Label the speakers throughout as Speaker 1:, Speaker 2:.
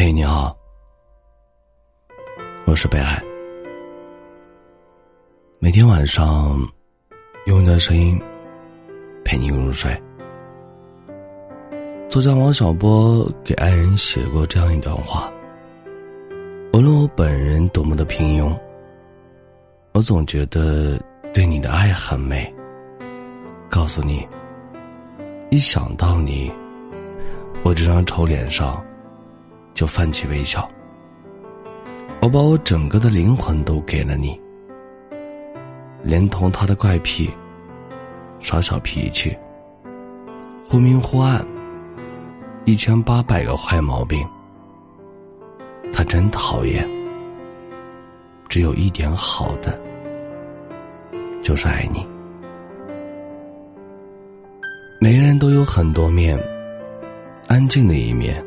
Speaker 1: 嘿，你好，我是北爱。每天晚上用你的声音陪你入睡。作家王小波给爱人写过这样一段话：无论我本人多么的平庸，我总觉得对你的爱很美。告诉你，一想到你，我这张丑脸上。就泛起微笑。我把我整个的灵魂都给了你，连同他的怪癖、耍小脾气、忽明忽暗、一千八百个坏毛病，他真讨厌。只有一点好的，就是爱你。每个人都有很多面，安静的一面。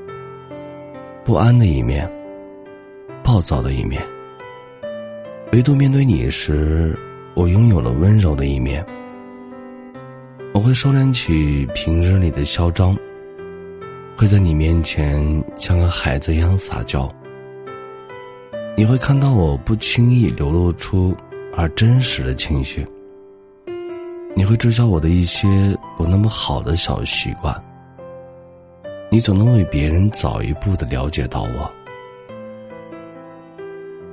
Speaker 1: 不安的一面，暴躁的一面。唯独面对你时，我拥有了温柔的一面。我会收敛起平日里的嚣张，会在你面前像个孩子一样撒娇。你会看到我不轻易流露出而真实的情绪。你会知晓我的一些不那么好的小习惯。你总能比别人早一步的了解到我，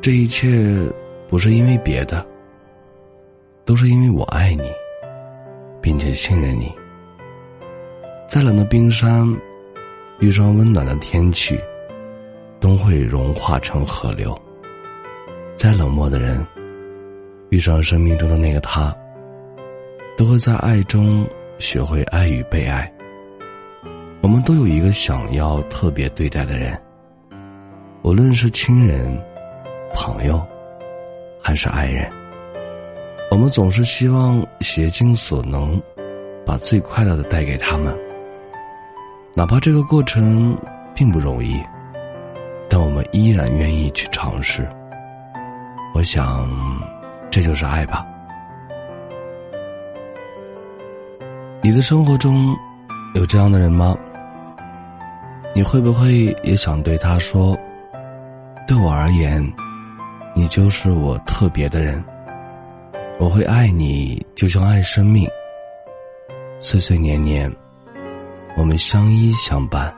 Speaker 1: 这一切不是因为别的，都是因为我爱你，并且信任你。再冷的冰山，遇上温暖的天气，都会融化成河流。再冷漠的人，遇上生命中的那个他，都会在爱中学会爱与被爱。我们都有一个想要特别对待的人，无论是亲人、朋友，还是爱人。我们总是希望竭尽所能，把最快乐的带给他们，哪怕这个过程并不容易，但我们依然愿意去尝试。我想，这就是爱吧。你的生活中有这样的人吗？你会不会也想对他说：“对我而言，你就是我特别的人。我会爱你，就像爱生命。岁岁年年，我们相依相伴，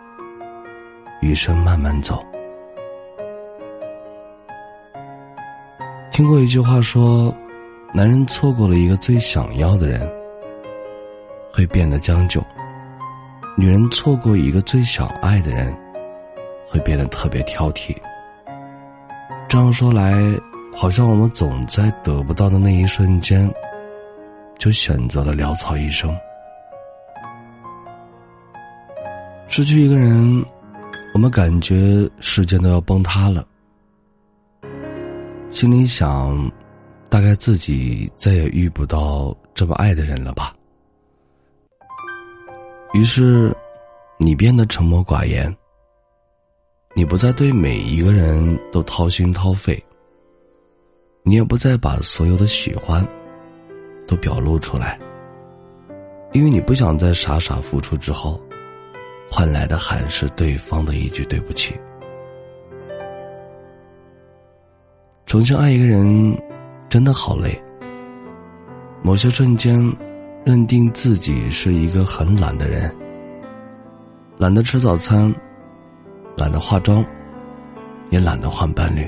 Speaker 1: 余生慢慢走。”听过一句话说：“男人错过了一个最想要的人，会变得将就。”女人错过一个最想爱的人，会变得特别挑剔。这样说来，好像我们总在得不到的那一瞬间，就选择了潦草一生。失去一个人，我们感觉世界都要崩塌了，心里想，大概自己再也遇不到这么爱的人了吧。于是，你变得沉默寡言。你不再对每一个人都掏心掏肺。你也不再把所有的喜欢都表露出来，因为你不想在傻傻付出之后，换来的还是对方的一句对不起。重新爱一个人，真的好累。某些瞬间。认定自己是一个很懒的人，懒得吃早餐，懒得化妆，也懒得换伴侣。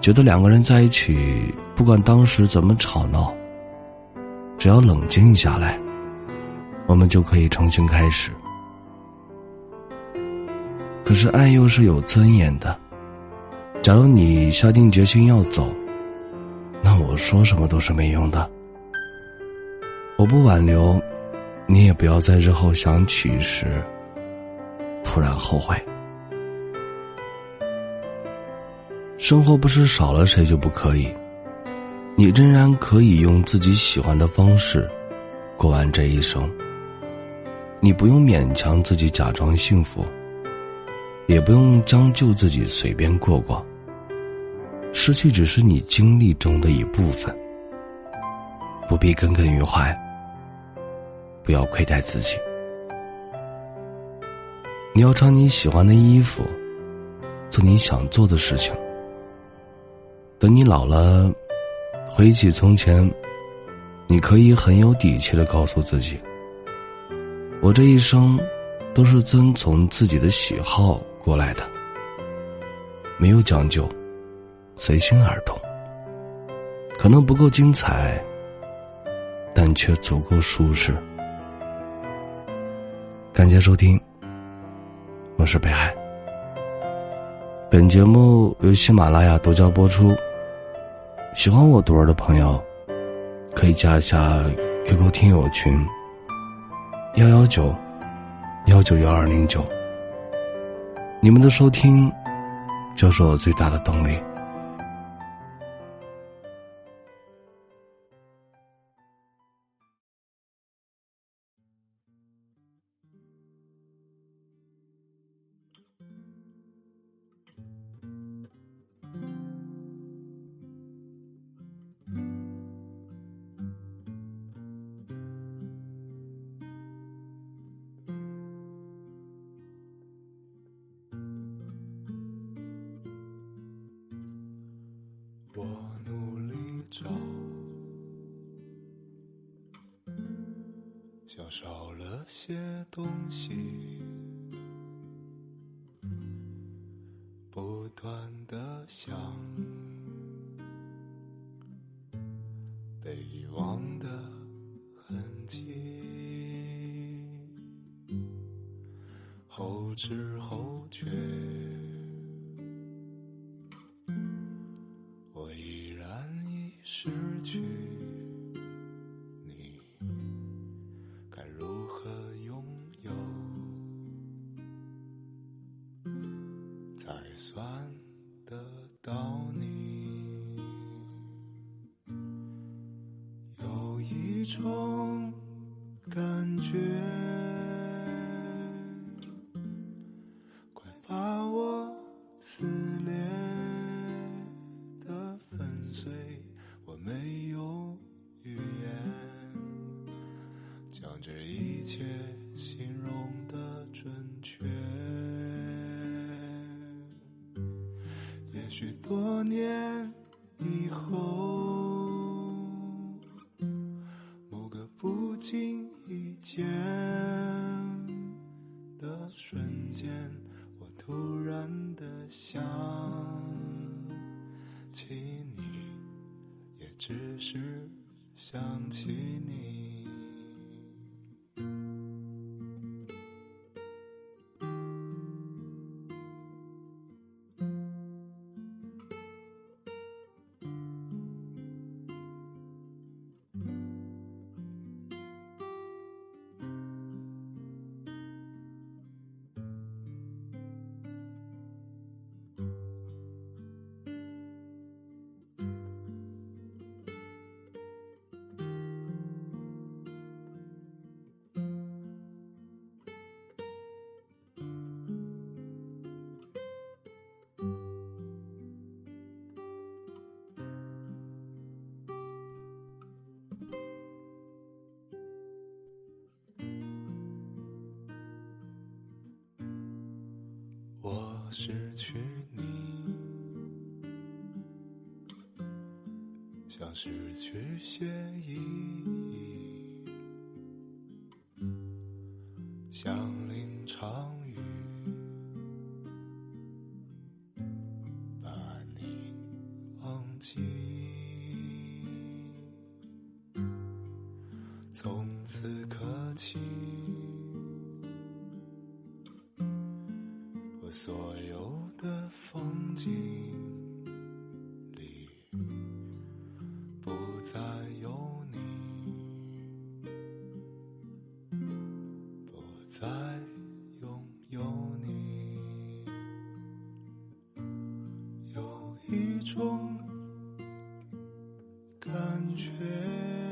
Speaker 1: 觉得两个人在一起，不管当时怎么吵闹，只要冷静下来，我们就可以重新开始。可是爱又是有尊严的，假如你下定决心要走，那我说什么都是没用的。我不挽留，你也不要在日后想起时突然后悔。生活不是少了谁就不可以，你仍然可以用自己喜欢的方式过完这一生。你不用勉强自己假装幸福，也不用将就自己随便过过。失去只是你经历中的一部分，不必耿耿于怀。不要亏待自己。你要穿你喜欢的衣服，做你想做的事情。等你老了，回忆起从前，你可以很有底气的告诉自己：我这一生都是遵从自己的喜好过来的，没有讲究，随心而动。可能不够精彩，但却足够舒适。感谢收听，我是北海。本节目由喜马拉雅独家播出。喜欢我读儿的朋友，可以加一下 QQ 听友群：幺幺九幺九幺二零九。你们的收听，就是我最大的动力。
Speaker 2: 少了些东西，不断的想，被遗忘的痕迹，后知后觉。我依然已失去种感觉，快把我撕裂的粉碎。我没有语言将这一切形容的准确。也许多年以后，只是想起你。失去你，像失去血意，像所有的风景里，不再有你，不再拥有你，有一种感觉。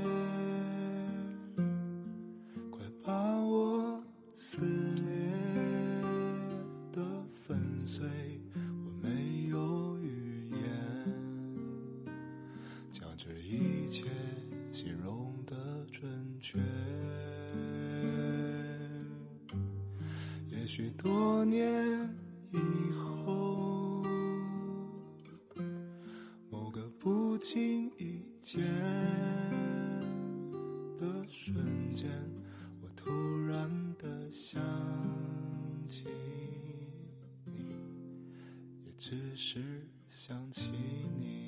Speaker 2: 却也许多年以后某个不经意间的瞬间我突然的想起你也只是想起你。